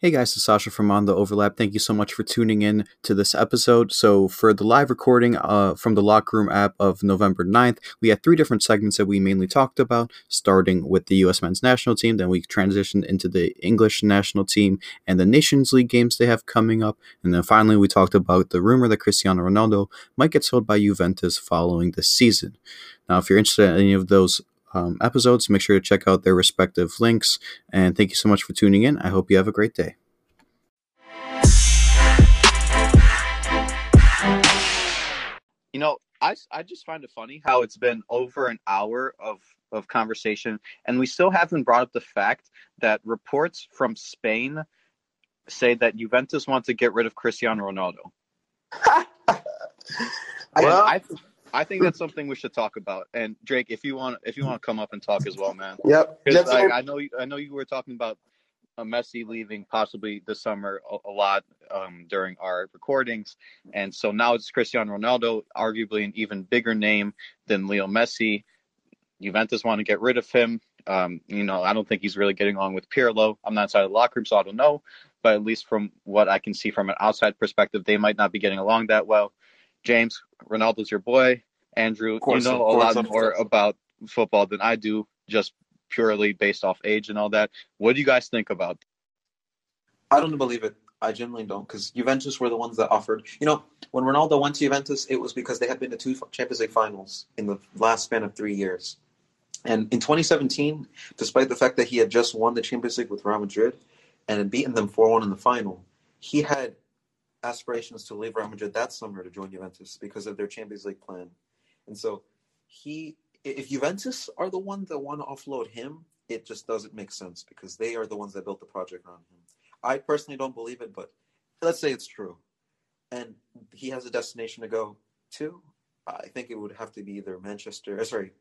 Hey guys, it's Sasha from On the Overlap. Thank you so much for tuning in to this episode. So, for the live recording uh, from the Locker Room app of November 9th, we had three different segments that we mainly talked about, starting with the U.S. men's national team. Then we transitioned into the English national team and the Nations League games they have coming up. And then finally, we talked about the rumor that Cristiano Ronaldo might get sold by Juventus following this season. Now, if you're interested in any of those um, episodes. Make sure to check out their respective links. And thank you so much for tuning in. I hope you have a great day. You know, I, I just find it funny how it's been over an hour of, of conversation, and we still haven't brought up the fact that reports from Spain say that Juventus wants to get rid of Cristiano Ronaldo. well, I, I think that's something we should talk about. And Drake, if you want, if you want to come up and talk as well, man. Yep. Like, I know, you, I know you were talking about a Messi leaving possibly this summer a, a lot um, during our recordings, and so now it's Cristiano Ronaldo, arguably an even bigger name than Leo Messi. Juventus want to get rid of him. Um, you know, I don't think he's really getting along with Pirlo. I'm not inside the locker room, so I don't know. But at least from what I can see from an outside perspective, they might not be getting along that well. James, Ronaldo's your boy. Andrew, course, you know a lot more about football than I do, just purely based off age and all that. What do you guys think about? I don't believe it. I genuinely don't, because Juventus were the ones that offered. You know, when Ronaldo went to Juventus, it was because they had been to two Champions League finals in the last span of three years. And in 2017, despite the fact that he had just won the Champions League with Real Madrid and had beaten them 4 1 in the final, he had aspirations to leave Real Madrid that summer to join Juventus because of their Champions League plan. And so he, if Juventus are the ones that want to offload him, it just doesn't make sense because they are the ones that built the project around him. I personally don't believe it, but let's say it's true. And he has a destination to go to. I think it would have to be either Manchester, uh, sorry,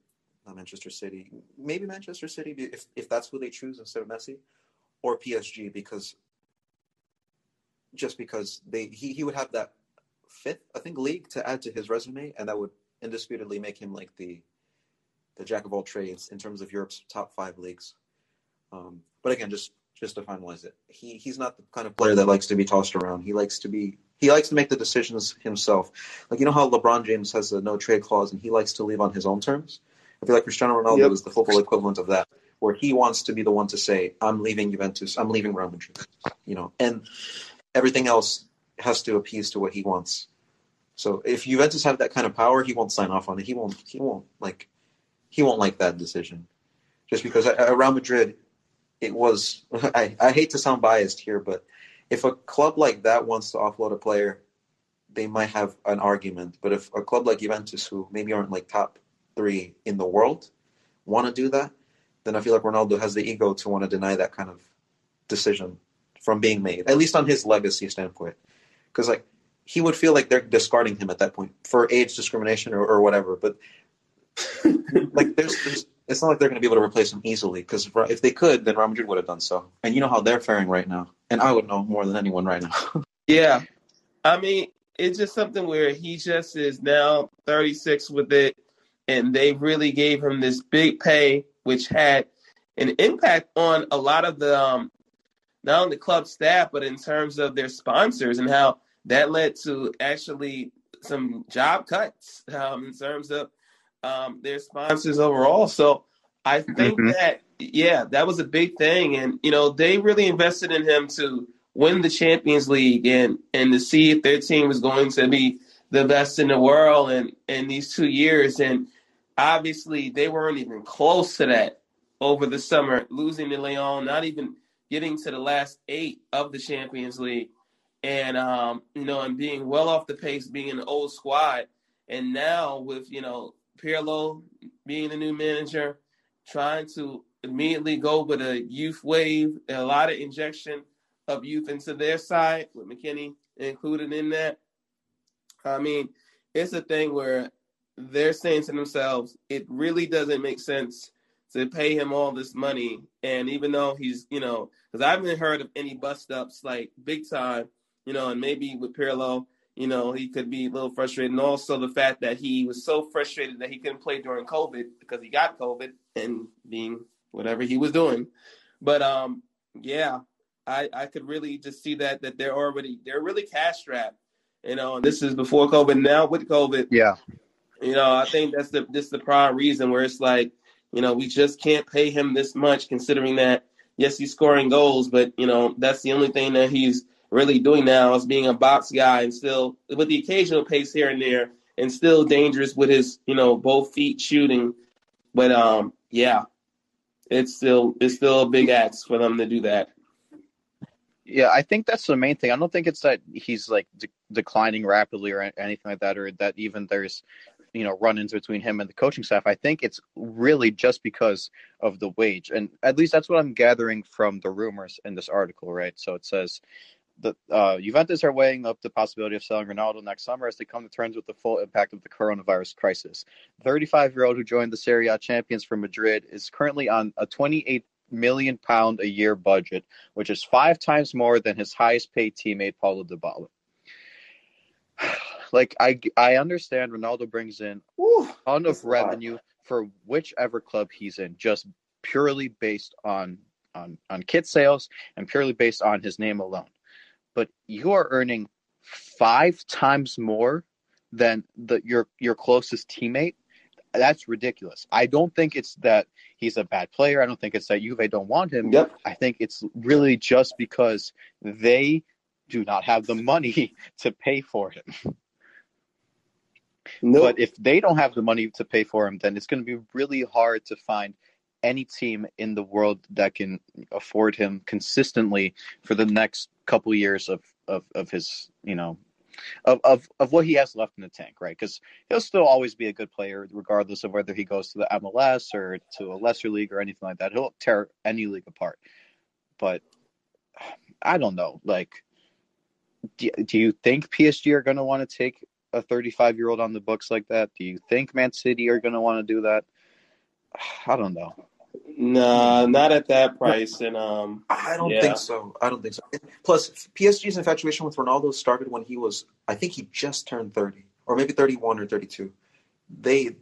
not Manchester City, maybe Manchester City if, if that's who they choose instead of Messi, or PSG because just because they he, he would have that fifth, I think, league to add to his resume, and that would indisputably make him like the the jack of all trades in terms of Europe's top five leagues. Um, but again, just just to finalize it, he he's not the kind of player that likes to be tossed around. He likes to be he likes to make the decisions himself. Like you know how LeBron James has a no trade clause and he likes to leave on his own terms. I feel like Cristiano Ronaldo yep. is the football equivalent of that, where he wants to be the one to say, "I'm leaving Juventus. I'm leaving Real Madrid." You know, and everything else has to appease to what he wants. So if Juventus have that kind of power, he won't sign off on it. He won't. He won't like. He won't like that decision, just because at Real Madrid, it was. I, I hate to sound biased here, but if a club like that wants to offload a player, they might have an argument. But if a club like Juventus, who maybe aren't like top three in the world, want to do that, then I feel like Ronaldo has the ego to want to deny that kind of decision from being made, at least on his legacy standpoint. Because like he would feel like they're discarding him at that point for age discrimination or, or whatever. But like, there's, there's, it's not like they're going to be able to replace him easily because if they could, then Real Madrid would have done so. And you know how they're faring right now, and I would know more than anyone right now. yeah, I mean, it's just something where he just is now 36 with it, and they really gave him this big pay, which had an impact on a lot of the um, not only the club staff, but in terms of their sponsors and how that led to actually some job cuts um, in terms of um, their sponsors overall. So I think mm-hmm. that yeah, that was a big thing, and you know they really invested in him to win the Champions League and and to see if their team was going to be the best in the world in in these two years, and obviously they weren't even close to that over the summer, losing to Lyon, not even getting to the last eight of the Champions League and um, you know, and being well off the pace, being an old squad, and now with you know Pirlo being the new manager, trying to immediately go with a youth wave, a lot of injection of youth into their side, with McKennie included in that. I mean, it's a thing where they're saying to themselves, it really doesn't make sense to pay him all this money. And even though he's, you know, because I haven't heard of any bust ups like big time you know, and maybe with Pirlo, you know, he could be a little frustrated. And also the fact that he was so frustrated that he couldn't play during COVID because he got COVID and being whatever he was doing. But um, yeah, I, I could really just see that that they're already they're really cash strapped. You know, this is before COVID. Now with COVID, yeah, you know, I think that's the this the prime reason where it's like, you know, we just can't pay him this much considering that yes, he's scoring goals, but you know, that's the only thing that he's really doing now is being a box guy and still with the occasional pace here and there and still dangerous with his, you know, both feet shooting. But um yeah, it's still it's still a big ask for them to do that. Yeah, I think that's the main thing. I don't think it's that he's like de- declining rapidly or anything like that, or that even there's, you know, run-ins between him and the coaching staff. I think it's really just because of the wage, and at least that's what I'm gathering from the rumors in this article, right? So it says the uh, Juventus are weighing up the possibility of selling Ronaldo next summer as they come to terms with the full impact of the coronavirus crisis. 35 year old who joined the Serie A champions from Madrid is currently on a 28 million pound a year budget, which is five times more than his highest paid teammate Paulo Dybala. like I, I understand Ronaldo brings in a ton of revenue for whichever club he's in, just purely based on on on kit sales and purely based on his name alone but you are earning five times more than the your your closest teammate. That's ridiculous. I don't think it's that he's a bad player. I don't think it's that Juve don't want him. Yep. I think it's really just because they do not have the money to pay for him. Nope. But if they don't have the money to pay for him, then it's going to be really hard to find any team in the world that can afford him consistently for the next couple years of, of, of his, you know, of, of, of what he has left in the tank, right? Because he'll still always be a good player, regardless of whether he goes to the MLS or to a lesser league or anything like that. He'll tear any league apart. But I don't know. Like, do, do you think PSG are going to want to take a 35 year old on the books like that? Do you think Man City are going to want to do that? I don't know. Nah, not at that price. And um, I don't Yeah. think so. I don't think so. Plus, PSG's infatuation with Ronaldo started when he was, I think he just turned 30, or maybe 31 or 32. They,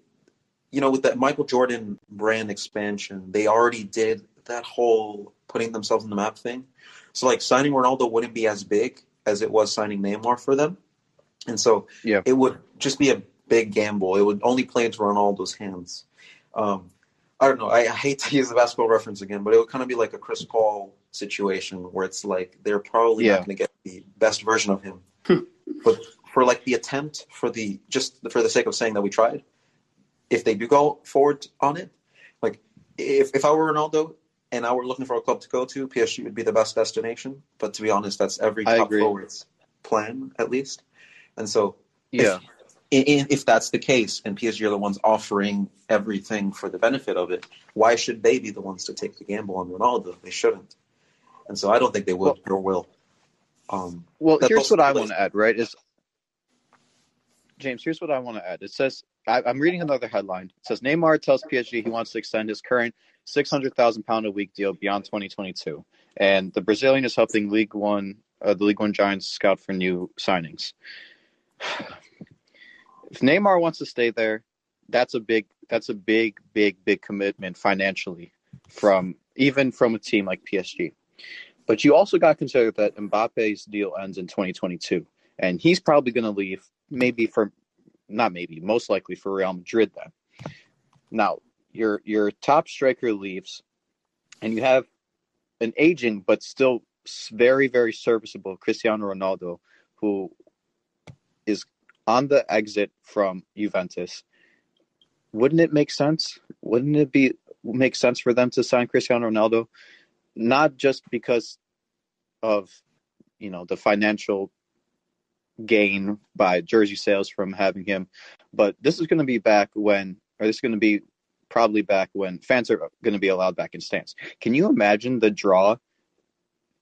you know, with that Michael Jordan brand expansion, they already did that whole putting themselves on the map thing. So, like, signing Ronaldo wouldn't be as big as it was signing Neymar for them. And so, Yeah. it would just be a big gamble. It would only play into Ronaldo's hands. Um, I don't know. I, I hate to use the basketball reference again, but it would kind of be like a Chris Paul situation where it's like they're probably Yeah. not going to get the best version of him. Hmm. but for like the attempt, for the just for the sake of saying that we tried, if they do go forward on it, like if if I were Ronaldo and I were looking for a club to go to, PSG would be the best destination. But to be honest, that's every top forward's plan at least. And so Yeah. if, if, if that's the case and PSG are the ones offering everything for the benefit of it, why should they be the ones to take the gamble on Ronaldo? They shouldn't. And so I don't think they would or will. Um, Well, here's what I want to add, right? Is James, here's what I want to add. It says I, I'm reading another headline. It says Neymar tells PSG he wants to extend his current 600,000 pound a week deal beyond 2022, and the Brazilian is helping League One, uh, the League One Giants scout for new signings. If Neymar wants to stay there, that's a big, that's a big, big, big commitment financially from even from a team like PSG. But you also got to consider that Mbappe's deal ends in 2022, and he's probably going to leave, maybe for, not maybe, most likely for Real Madrid then. Now, your your top striker leaves, and you have an aging but still very very serviceable Cristiano Ronaldo, who on the exit from Juventus. Wouldn't it make sense? Wouldn't it be make sense for them to sign Cristiano Ronaldo? not just because of you know the financial gain by jersey sales from having him but this is going to be back when or this is going to be probably back when fans are going to be allowed back in stands can you imagine the draw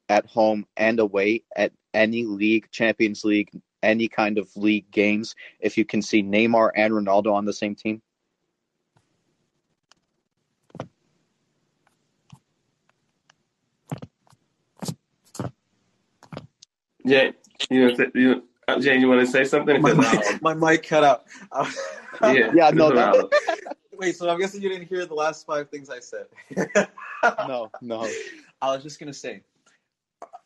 at home and away at any league champions league any kind of league games if you can see neymar and ronaldo on the same team Jay, you know, you, uh, Jay, you want to say something? my, 'Cause, mic, my mic cut out. yeah, Yeah, no, no, Wait, so I'm guessing you didn't hear the last five things I said. no no I was just gonna say,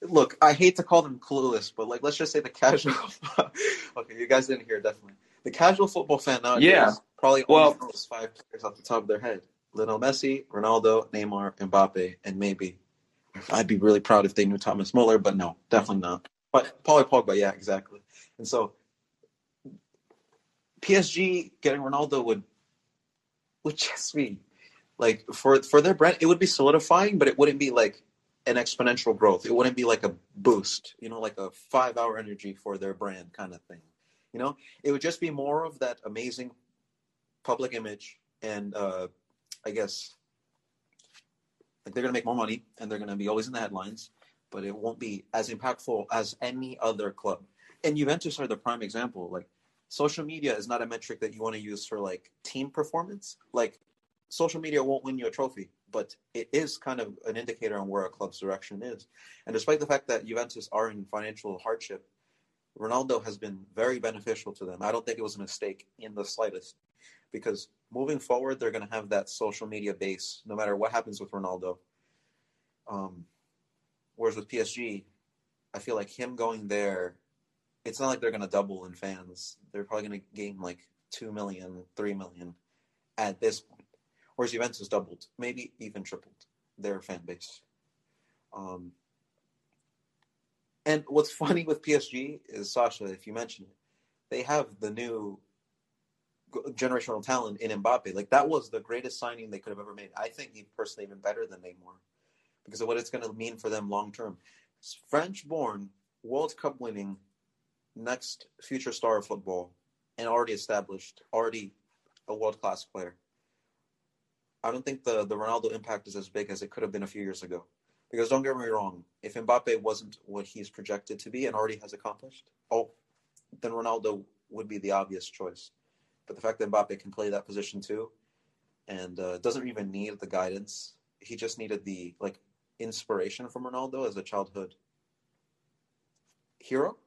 look, I hate to call them clueless, but like, let's just say the casual. okay, you guys didn't hear definitely. The casual football fan nowadays Yeah. probably Well- knows five players off the top of their head: Lionel Messi, Ronaldo, Neymar, Mbappe, and maybe. I'd be really proud if they knew Thomas Muller, but no, definitely not. But Paulie Pogba, yeah, exactly. And so, PSG getting Ronaldo would would just be like for for their brand, it would be solidifying, but it wouldn't be like an exponential growth. It wouldn't be like a boost, you know, like a five hour energy for their brand kind of thing. You know, it would just be more of that amazing public image and uh, I guess like they're gonna make more money and they're gonna be always in the headlines, but it won't be as impactful as any other club. And Juventus are the prime example. Like social media is not a metric that you want to use for like team performance. Like social media won't win you a trophy, but it is kind of an indicator on where a club's direction is. And despite the fact that Juventus are in financial hardship, Ronaldo has been very beneficial to them. I don't think it was a mistake in the slightest because moving forward, they're going to have that social media base no matter what happens with Ronaldo. Um, whereas with PSG, I feel like him going there, it's not like they're going to double in fans. They're probably going to gain like 2 million, 3 million at this point. Whereas Juventus doubled, maybe even tripled their fan base. Um, and what's funny with PSG is Sasha, if you mention it, they have the new generational talent in Mbappe. Like that was the greatest signing they could have ever made. I think he personally even better than Neymar because of what it's going to mean for them long term. French-born, World Cup winning, next future star of football, and already established, already a world-class player. I don't think the the Ronaldo impact is as big as it could have been a few years ago. Because don't get me wrong, if Mbappe wasn't what he's projected to be and already has accomplished, oh, then Ronaldo would be the obvious choice. But the fact that Mbappe can play that position too, and uh, doesn't even need the guidance, he just needed the like inspiration from Ronaldo as a childhood hero.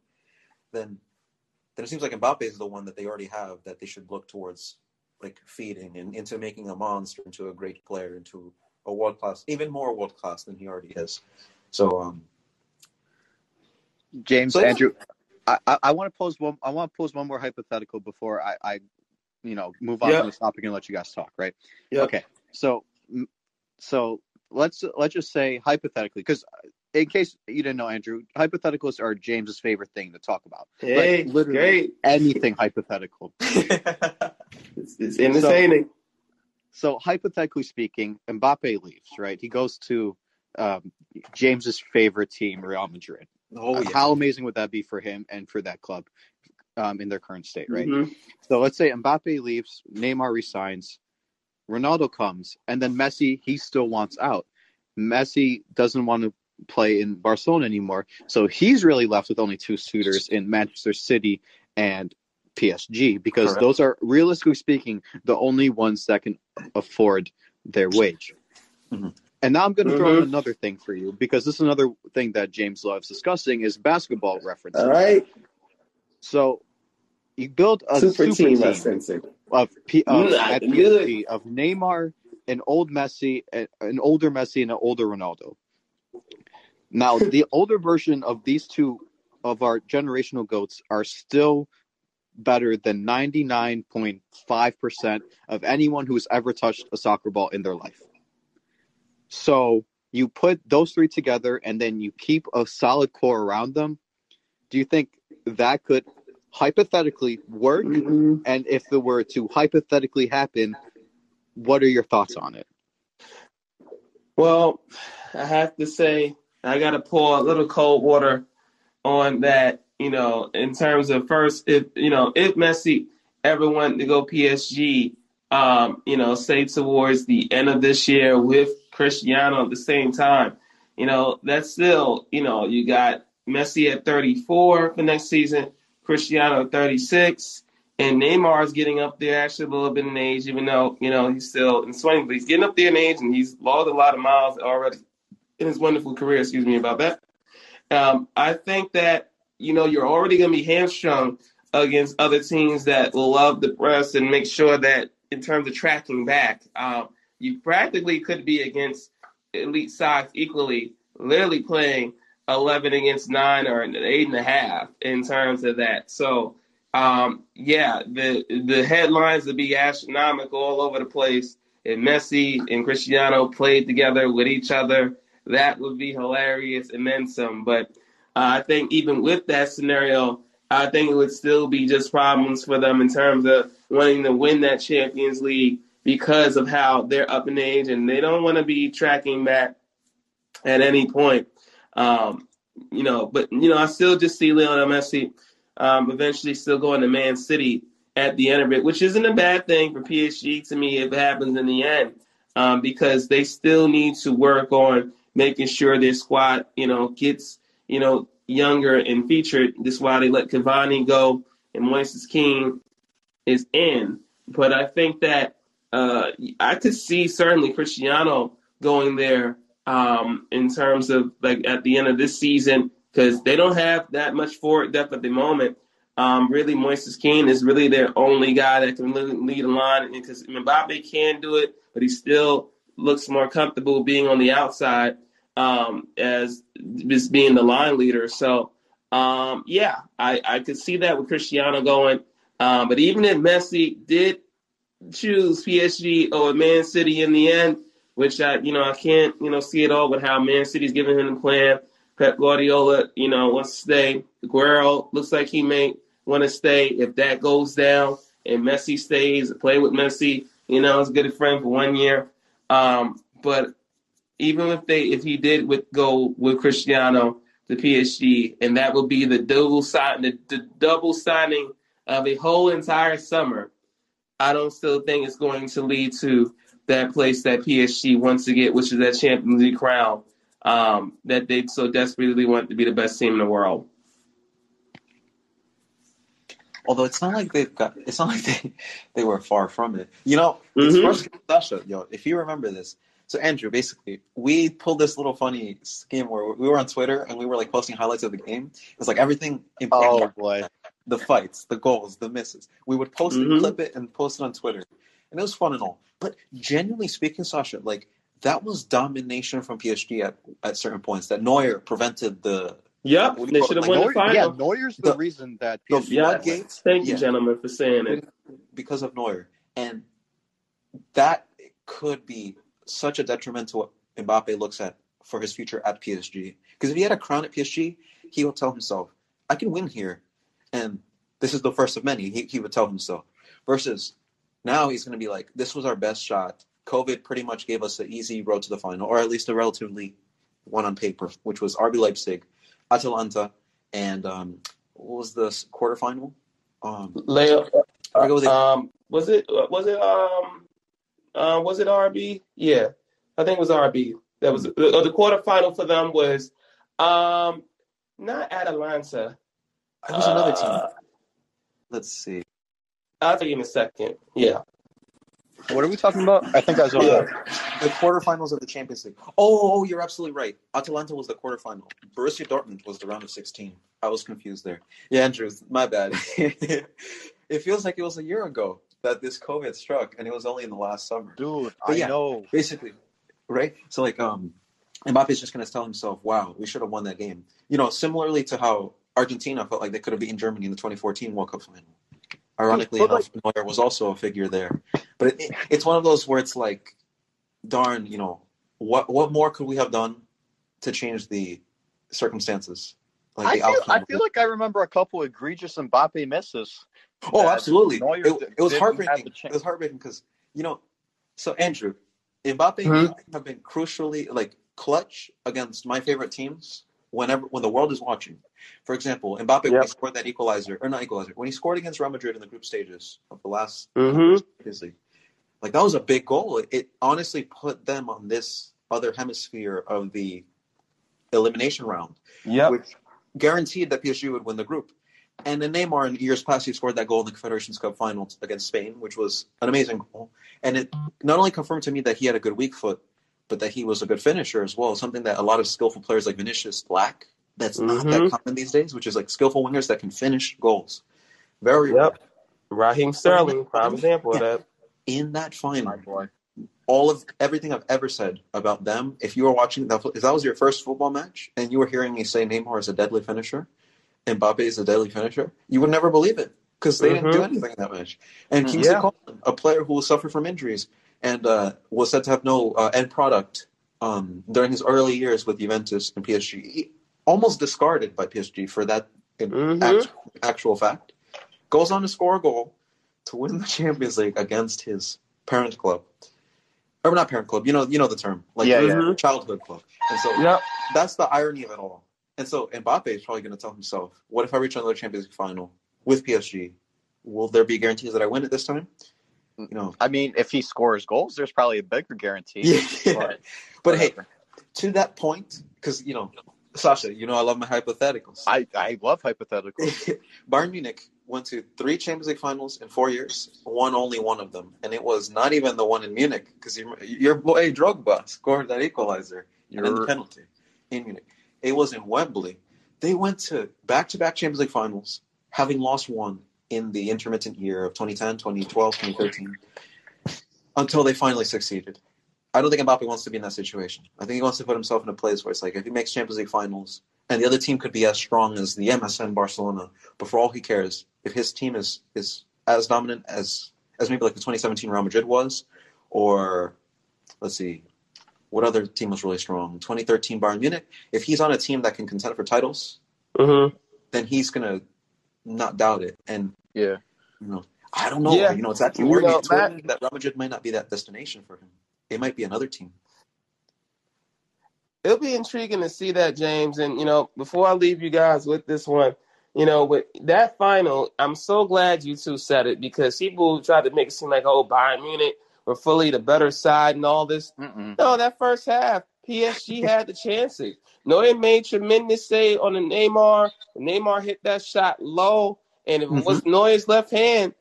Then, then it seems like Mbappe is the one that they already have that they should look towards, like feeding and into making a monster into a great player into a world class, even more world class than he already is. So, um, James, So, yeah. Andrew, I, I, I want to pose one. I want to pose one more hypothetical before I, I you know, move on Yeah. from this topic and let you guys talk. Right? Yeah. Okay. So, so let's let's just say hypothetically, because in case you didn't know, Andrew, hypotheticals are James's favorite thing to talk about. Hey, literally- great. Anything hypothetical. It's, it's entertaining. So hypothetically speaking, Mbappe leaves. Right? He goes to um, James's favorite team, Real Madrid. oh yeah, How amazing would that be for him and for that club um, in their current state, right? Mhm. So let's say Mbappe leaves, Neymar resigns, Ronaldo comes, and then Messi, he still wants out. Messi doesn't want to play in Barcelona anymore, so he's really left with only two suitors in Manchester City and PSG because Correct. those are, realistically speaking, the only ones that can afford their wage. Mhm. And now I'm going to throw in Mhm. another thing for you because this is another thing that James loves discussing is basketball references. All right. So you build a super, super, team team, of, P- of at. PSG of Neymar, an old Messi, a- an older Messi, and an older Ronaldo. Now, the older version of these two of our generational goats are still better than 99.5% of anyone who's ever touched a soccer ball in their life. So you put those three together and then you keep a solid core around them. Do you think that could hypothetically work? Mhm. And if it were to hypothetically happen, what are your thoughts on it? Well, I have to say, I got to pour a little cold water on that, you know, in terms of first, if, you know, if Messi ever wanted to go PSG, um, you know, say towards the end of this year with Cristiano at the same time, you know, that's still, you know, you got Messi at 34 for next season, Cristiano at 36. And Neymar is getting up there actually a little bit in age, even though, you know, he's still in swing, but he's getting up there in age and he's logged a lot of miles already in his wonderful career. Excuse me about that. Um, I think that, you know, you're already going to be hamstrung against other teams that will love the press and make sure that in terms of tracking back, um, you practically could be against elite sides equally, literally playing eleven against nine or eight and a half in terms of that. So um, yeah, the the headlines would be astronomical all over the place. If Messi and Cristiano played together with each other, that would be hilarious and then some. But uh, I think even with that scenario, I think it would still be just problems for them in terms of wanting to win that Champions League because of how they're up in age and they don't want to be tracking back at any point. Um, you know, but you know, I still just see Lionel Messi um, eventually still going to Man City at the end of it, which isn't a bad thing for PSG to me if it happens in the end, um, because they still need to work on making sure their squad, you know, gets, you know, younger and featured. This is why they let Cavani go and Moises Kean is in. But I think that uh, I could see certainly Cristiano going there um, in terms of like at the end of this season because they don't have that much forward depth at the moment. Um, really, Moises Kean is really their only guy that can lead a line because Mbappe can do it, but he still looks more comfortable being on the outside um, as just being the line leader. So, um, yeah, I, I could see that with Cristiano going. Um, but even if Messi did choose PSG or Man City in the end, which I, you know, I can't, you know, see it all with how Man City's giving him the plan. Pep Guardiola, you know, wants to stay. Guerrero looks like he may want to stay. If that goes down and Messi stays, play with Messi, you know, as a good friend for one year. Um, but even if they, if he did with go with Cristiano to PSG, and that would be the double sign, the, the double signing of a whole entire summer. I don't still think it's going to lead to that place that PSG wants to get, which is that Champions League crown um, that they so desperately want to be the best team in the world. Although it's not like they've got, it's not like they, they were far from it. You know, mm-hmm. Sasha, yo, if you remember this. So Andrew, basically, we pulled this little funny scheme where we were on Twitter and we were like posting highlights of the game. It was like everything. Oh boy! The fights, the goals, the misses. We would post mm-hmm. it, clip it, and post it on Twitter, and it was fun and all. But genuinely speaking, Sasha, like that was domination from PSG at, at certain points. That Neuer prevented the. Yep, they should have won the final. Yeah, Neuer's the, the reason that the floodgates. Thank you, yeah, gentlemen, for saying it. Because of Neuer, and that could be such a detriment to what Mbappe looks at for his future at PSG. Because if he had a crown at PSG, he will tell himself, "I can win here," and this is the first of many. He, he would tell himself. Versus now, he's going to be like, "This was our best shot. COVID pretty much gave us the easy road to the final, or at least a relatively one on paper, which was RB Leipzig, Atalanta, and um, what was the quarterfinal? Um, Leo, uh, was, it? Um, was it was it um uh, was it RB? Yeah, I think it was RB. That was the, the quarterfinal for them was um not Atalanta. It was another team. Uh, Let's see. I'll tell you in a second. Yeah. What are we talking about? I think I was on yeah. the quarterfinals of the Champions League. Oh, you're absolutely right. Atalanta was the quarterfinal. Borussia Dortmund was the round of 16. I was confused there. Yeah, Andrew, my bad. it feels like it was a year ago that this COVID struck, and it was only in the last summer. Dude, but I yeah, know. Basically, right? So like, um, Mbappe's just gonna tell himself, "Wow, we should have won that game." You know, similarly to how Argentina felt like they could have beaten Germany in the 2014 World Cup final. Ironically enough, like, Neuer was also a figure there. But it, it, it's one of those where it's like, darn, you know, what what more could we have done to change the circumstances? Like I, feel, I feel like I remember a couple egregious Mbappe misses. Oh, absolutely. It, it, was heartbreaking. It was heartbreaking because you know. So Andrew, Mbappe mm-hmm. have been crucially like clutch against my favorite teams whenever when the world is watching. For example, Mbappe yep. when he scored that equalizer or not equalizer when he scored against Real Madrid in the group stages of the last mm-hmm. like that was a big goal. It, it honestly put them on this other hemisphere of the elimination round, yep. which guaranteed that PSG would win the group. And then Neymar in years past, he scored that goal in the Confederations Cup final against Spain, which was an amazing goal. And it not only confirmed to me that he had a good weak foot, but that he was a good finisher as well. Something that a lot of skillful players like Vinicius lack. That's mm-hmm. not that mm-hmm. common these days, which is like skillful wingers that can finish goals. Very yep. Raheem Sterling, prime example of that. In that final, all of everything I've ever said about them, if you were watching that, if that was your first football match and you were hearing me say Neymar is a deadly finisher, Mbappe is a deadly finisher, you would never believe it because they didn't do Mhm. anything in that match. And Kingsley Yeah. Coman, a player who suffered from injuries and uh, was said to have no uh, end product um, during his early years with Juventus and PSG, he almost discarded by PSG for that Mhm. act- actual fact, goes on to score a goal to win the Champions League against his parent club. Or not parent club, you know, you know the term, like Yeah, yeah. Childhood club. And so Yep. that's the irony of it all. And so Mbappe is probably going to tell himself, "What if I reach another Champions League final with PSG? Will there be guarantees that I win it this time?" You know, I mean, if he scores goals, there's probably a bigger guarantee. yeah. But, But hey, to that point, because you know, Sasha, you know I love my hypotheticals. I I love hypotheticals. Bayern Munich went to three Champions League finals in four years, won only one of them, and it was not even the one in Munich because your boy Drogba scored that equalizer and then the penalty in Munich. It was in Wembley. They went to back-to-back Champions League finals, having lost one in the intermittent year of 2010, 2012, 2013, until they finally succeeded. I don't think Mbappe wants to be in that situation. I think he wants to put himself in a place where it's like if he makes Champions League finals and the other team could be as strong as the MSN Barcelona, but for all he cares, if his team is is as dominant as as maybe like the 2017 Real Madrid was, or let's see, what other team was really strong? 2013 Bayern Munich. If he's on a team that can contend for titles, Mhm. then he's gonna not doubt it. And Yeah. you know, I don't know. Yeah. You know, it's actually You worrying know, Matt- that Real Madrid might not be that destination for him. It might be another team. it'll be intriguing to see that, James. And you know, before I leave you guys with this one, you know, with that final, I'm so glad you two said it because people tried to make it seem like, oh, Bayern Munich were fully the better side and all this. Mm-mm. No, that first half, PSG had the chances. Neuer made tremendous save on the Neymar. Neymar hit that shot low, and if it was mm-hmm. Neuer's left hand,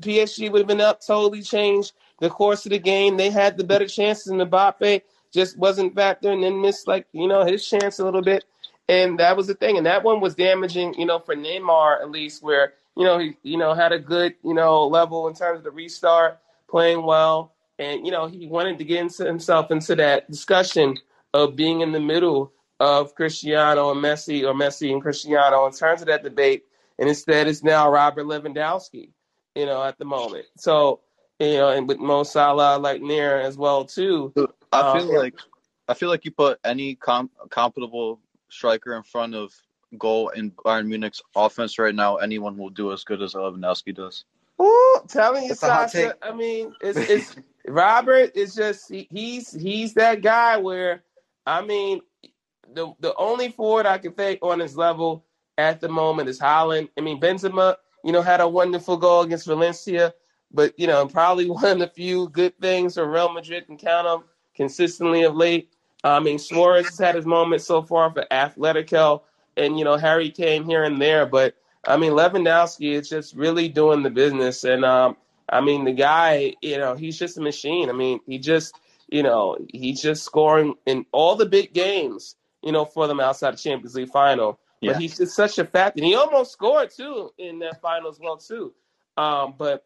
PSG would have been up, totally changed the course of the game. They had the better chances, and Mbappe just wasn't back there and then missed like you know his chance a little bit. And that was the thing, and that one was damaging, you know, for Neymar at least, where you know he you know had a good you know level in terms of the restart, playing well, and you know he wanted to get into himself into that discussion of being in the middle of Cristiano and Messi or Messi and Cristiano in terms of that debate, and instead it's now Robert Lewandowski, you know, at the moment. So you know, and with Mo Salah like near as well too. I feel Uh, like I feel like you put any com- compatible striker in front of goal in Bayern Munich's offense right now, anyone will do as good as Lewandowski does. Ooh, telling you, That's a hot Sasha. I mean, it's it's Robert is just he, he's he's that guy where I mean, the the only forward I can think on his level at the moment is Haaland. I mean, Benzema, you know, had a wonderful goal against Valencia, but you know, probably one of the few good things for Real Madrid can count on consistently of late. I mean, Suarez has had his moments so far for Atletico, and you know, Harry Kane here and there, but I mean, Lewandowski is just really doing the business, and um, I mean, the guy, you know, he's just a machine. I mean, he just, you know, he's just scoring in all the big games, you know, for them outside the Champions League final. Yeah. But he's just such a factor, and he almost scored too in that final as well too. Um, but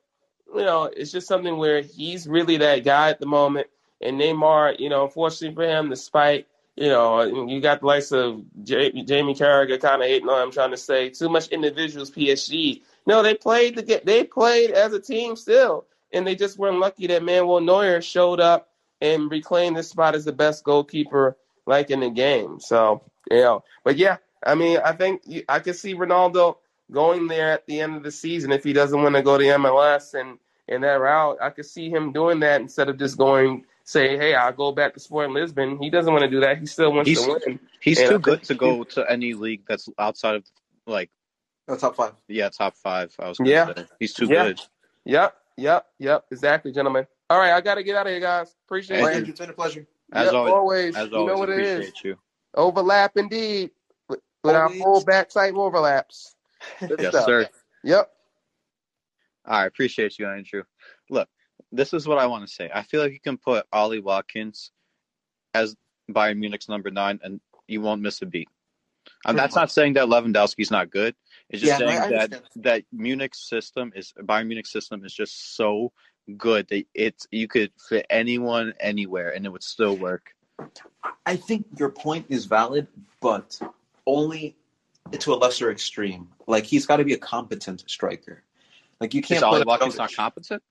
you know, it's just something where he's really that guy at the moment. And Neymar, you know, unfortunately for him, despite you know, you got the likes of Jamie Carragher kind of hating on him, trying to say too much individuals PSG. No, they played to get they played as a team still, and they just weren't lucky that Manuel Neuer showed up and reclaimed this spot as the best goalkeeper like in the game. So you know, but yeah, I mean, I think I could see Ronaldo going there at the end of the season if he doesn't want to go to MLS and in that route. I could see him doing that instead of just going say, "Hey, I'll go back to Sporting Lisbon." He doesn't want to do that. He still wants He's- to win. He's And too good to go to any league that's outside of like No, top five. yeah top five. I was gonna Yeah. say he's too Yeah. good. Yep, yep, yep. Exactly, gentlemen. All right, I got to get out of here, guys. Appreciate All Thank right, it. Andrew, it's been a pleasure. As Yep, always- always. As you always, know what it is. you. Overlap indeed, with, with our full back type overlaps. Yes, stuff. sir. Yep. I appreciate you, Andrew. This is what I want to say. I feel like you can put Ollie Watkins as Bayern Munich's number nine, and you won't miss a beat. And that's not saying that Lewandowski's not good. It's just Yeah, saying that understand. that Munich's system is Bayern Munich's system is just so good that it's you could fit anyone anywhere and it would still work. I think your point is valid, but only to a lesser extreme. Like he's got to be a competent striker. Like you can't. Is Ollie Watkins not competent?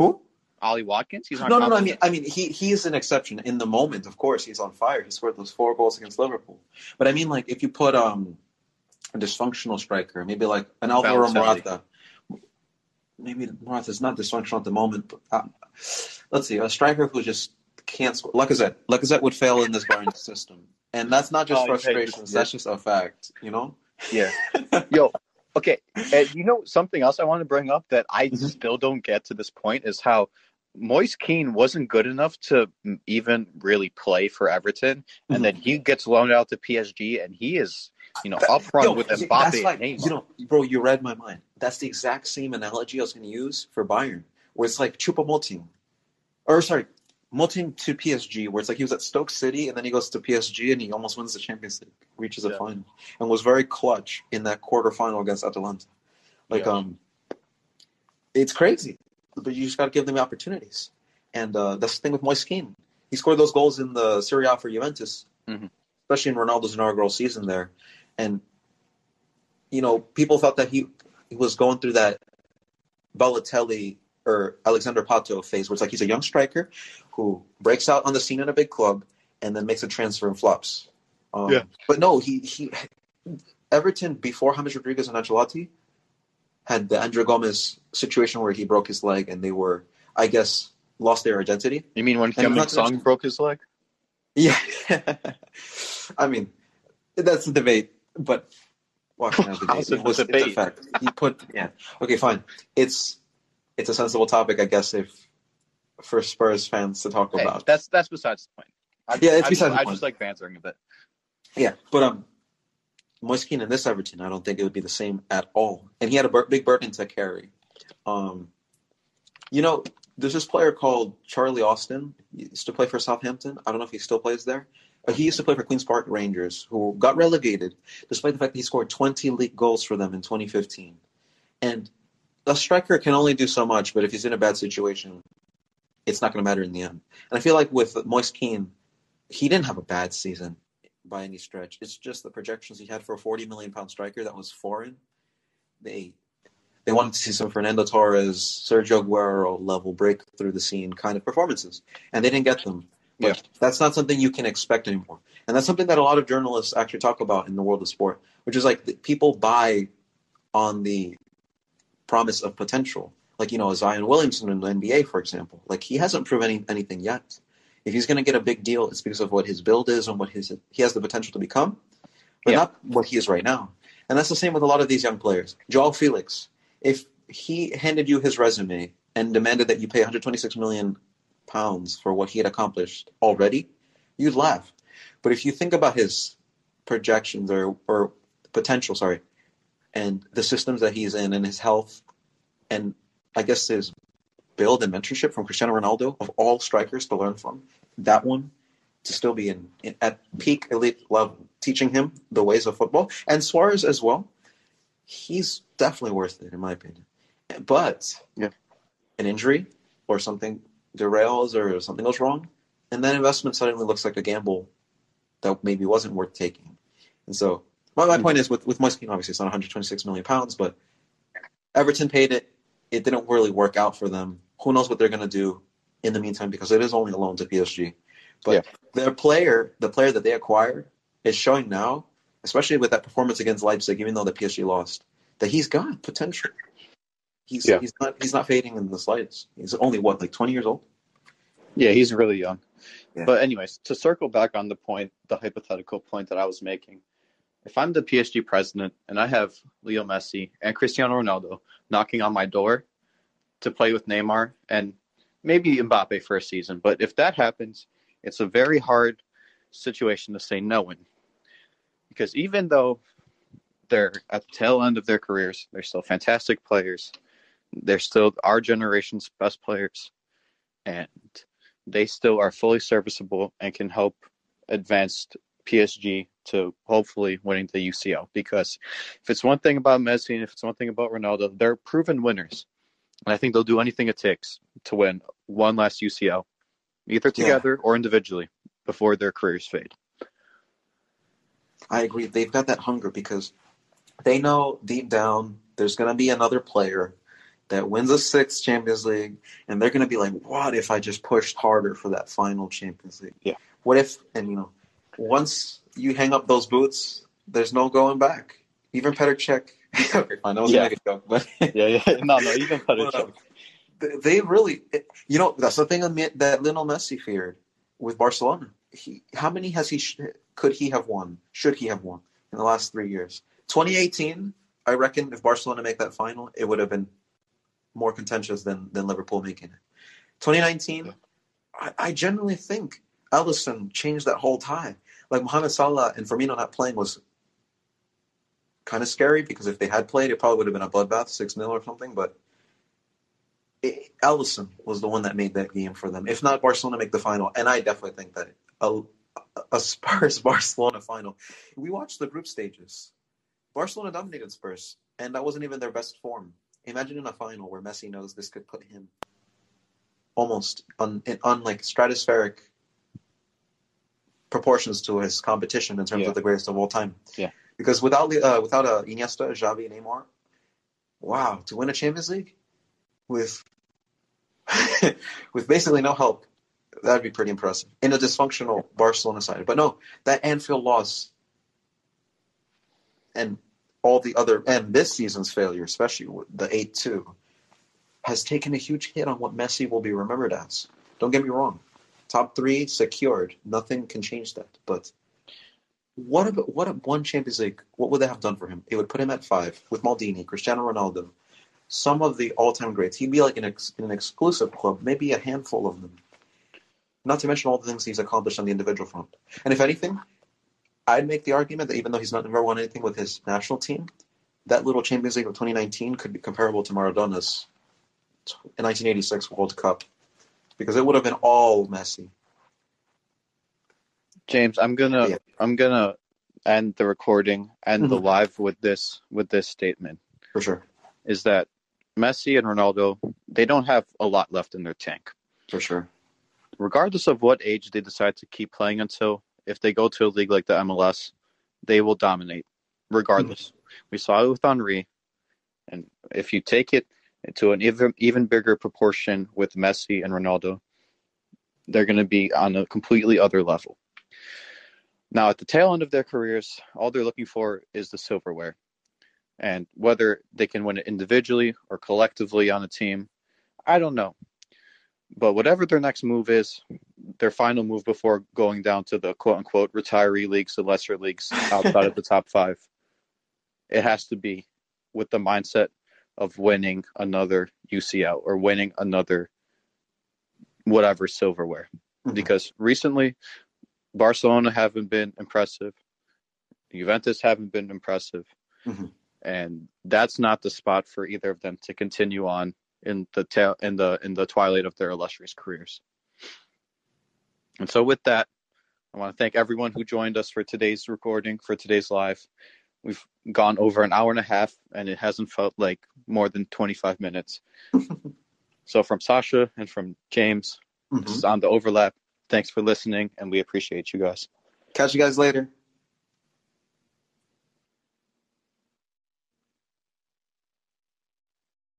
Who? Ollie Watkins? He's not No, no, no. I mean, I mean, he he is an exception in the moment. Of course, he's on fire. He scored those four goals against Liverpool. But I mean, like, if you put um a dysfunctional striker, maybe like an Alvaro. Morata. Maybe Morata's not dysfunctional at the moment, but uh, let's see, a striker who just can't score. Lacazette. Lacazette would fail in this Bayern system, and that's not just Oh, you hate frustrations. this- That's just a fact. You know. Yeah. Yo, okay. And you know something else I want to bring up that I Mhm. still don't get to this point is how Moise Kean wasn't good enough to even really play for Everton, Mhm. and then he gets loaned out to PSG, and he is, you know, up front Yo, with Mbappe like, and Neymar. you know, bro, you read my mind. That's the exact same analogy I was going to use for Bayern, where it's like Choupo-Moting, or sorry, Moting to PSG, where it's like he was at Stoke City and then he goes to PSG and he almost wins the Champions League, reaches a final, and was very clutch in that quarterfinal against Atalanta. Like, Yeah. um, it's crazy, but you just got to give them opportunities, and uh, that's the thing with Moise Kean. He scored those goals in the Serie A for Juventus, Mhm. especially in Ronaldo's inaugural season there, and you know, people thought that he, he was going through that Balotelli or Alexandre Pato phase, where it's like he's a young striker who breaks out on the scene in a big club and then makes a transfer and flops. Um, Yeah. But no, he he Everton before James Rodriguez and Ancelotti had the André Gomes situation where he broke his leg and they were, I guess, lost their identity. You mean when And Kim not to Song mention- broke his leg? Yeah. I mean, that's a debate, but can debate? It a was, it's a fact. He put yeah. Okay, fine. It's it's a sensible topic, I guess, if for Spurs fans to talk Hey, about. that's that's besides the point. I, Yeah, it's I, besides just, the I point. just like bantering a bit. Yeah, but um, Moise Kean in this Everton, I don't think it would be the same at all. And he had a bur- big burden to carry. Um, you know, there's this player called Charlie Austin. He used to play for Southampton. I don't know if he still plays there. But he used to play for Queens Park Rangers, who got relegated, despite the fact that he scored 20 league goals for them in 2015. And a striker can only do so much, but if he's in a bad situation, it's not going to matter in the end. And I feel like with Moise Kean, he didn't have a bad season by any stretch. It's just the projections he had for a 40 million pound striker that was foreign. They they wanted to see some Fernando Torres, Sergio Aguero level break through the scene kind of performances, and they didn't get them. But Yeah. that's not something you can expect anymore, and that's something that a lot of journalists actually talk about in the world of sport, which is like people buy on the promise of potential. Like you know Zion Williamson in the NBA, for example, like he hasn't proven any, anything yet. If he's going to get a big deal, it's because of what his build is and what his he has the potential to become, but Yeah. not what he is right now. And that's the same with a lot of these young players. Joao Felix, if he handed you his resume and demanded that you pay 126 million pounds for what he had accomplished already, you'd laugh. But if you think about his projections or or potential, sorry, and the systems that he's in and his health, and I guess his build and mentorship from Cristiano Ronaldo of all strikers to learn from, that one to still be in, in at peak elite level, teaching him the ways of football, and Suarez as well. He's definitely worth it, in my opinion. But Yeah. an injury or something derails or something goes wrong, and that investment suddenly looks like a gamble that maybe wasn't worth taking. And so, my, my point is with with Moise obviously it's not 126 million pounds, but Everton paid it. It didn't really work out for them. Who knows what they're going to do in the meantime because it is only a loan to PSG. But Yeah. their player, the player that they acquired, is showing now, especially with that performance against Leipzig, even though the PSG lost, that he's got potential. He's Yeah. he's not he's not fading in the slightest. He's only what like 20 years old. Yeah, he's really young. Yeah. But anyways, to circle back on the point, the hypothetical point that I was making, if I'm the PSG president and I have Leo Messi and Cristiano Ronaldo knocking on my door to play with Neymar and maybe Mbappe for a season, but if that happens, it's a very hard situation to say no in. Because even though they're at the tail end of their careers, they're still fantastic players. They're still our generation's best players. And they still are fully serviceable and can help advance PSG to hopefully winning the UCL. Because if it's one thing about Messi and if it's one thing about Ronaldo, they're proven winners. And I think they'll do anything it takes to win one last UCL, either Yeah. together or individually, before their careers fade. I agree. They've got that hunger because they know deep down there's going to be another player that wins a sixth Champions League, and they're going to be like, "What if I just pushed harder for that final Champions League? Yeah. What if?" And you know, once you hang up those boots, there's no going back. Even Petr Cech. okay, fine. That was Yeah. a joke, but Yeah, yeah. No, no, even Petr uh, Cech. they- they really, you know, that's the thing that Lionel Messi feared with Barcelona. He, how many has he? sh- Could he have won? Should he have won in the last three years? 2018, I reckon, if Barcelona make that final, it would have been more contentious than than Liverpool making it. 2019, Yeah. I, I genuinely think Alisson changed that whole tie. Like Mohamed Salah and Firmino not playing was kind of scary because if they had played, it probably would have been a bloodbath, six 0 or something. But it, Alisson was the one that made that game for them. If not, Barcelona make the final, and I definitely think that a, a Spurs Barcelona final. We watched the group stages. Barcelona dominated Spurs, and that wasn't even their best form. Imagine in a final where Messi knows this could put him almost on on like stratospheric proportions to his competition in terms Yeah. of the greatest of all time. Yeah. Because without uh, without uh, Iniesta, Xavi, and Neymar, wow, to win a Champions League with with basically no help, that'd be pretty impressive in a dysfunctional Barcelona side. But no, that Anfield loss and all the other and this season's failure, especially the eight two, has taken a huge hit on what Messi will be remembered as. Don't get me wrong, top three secured, nothing can change that. But what about what a one Champions League? What would that have done for him? It would put him at five with Maldini, Cristiano Ronaldo, some of the all-time greats. He'd be like an ex, in an exclusive club, maybe a handful of them. Not to mention all the things he's accomplished on the individual front. And if anything, I'd make the argument that even though he's not never won anything with his national team, that little Champions League of 2019 could be comparable to Maradona's 1986 World Cup because it would have been all Messi. James, I'm gonna Yeah. I'm gonna end the recording and the Mhm. live with this with this statement For sure. is that Messi and Ronaldo they don't have a lot left in their tank. For sure. Regardless of what age they decide to keep playing until, if they go to a league like the MLS, they will dominate. Regardless, we saw it with Henry, and if you take it to an even even bigger proportion with Messi and Ronaldo, they're going to be on a completely other level. Now, at the tail end of their careers, all they're looking for is the silverware. And whether they can win it individually or collectively on a team, I don't know. But whatever their next move is, their final move before going down to the quote unquote retiree leagues, the lesser leagues outside of the top five, it has to be with the mindset of winning another UCL or winning another whatever silverware Mhm. because recently Barcelona haven't been impressive, Juventus haven't been impressive, Mhm. and that's not the spot for either of them to continue on in the tail in the in the twilight of their illustrious careers. And so, with that, I want to thank everyone who joined us for today's recording, for today's live. We've gone over an hour and a half, and it hasn't felt like more than 25 minutes. so, from Sasha and from James, Mhm. this is on the overlap. Thanks for listening, and we appreciate you guys. Catch you guys later.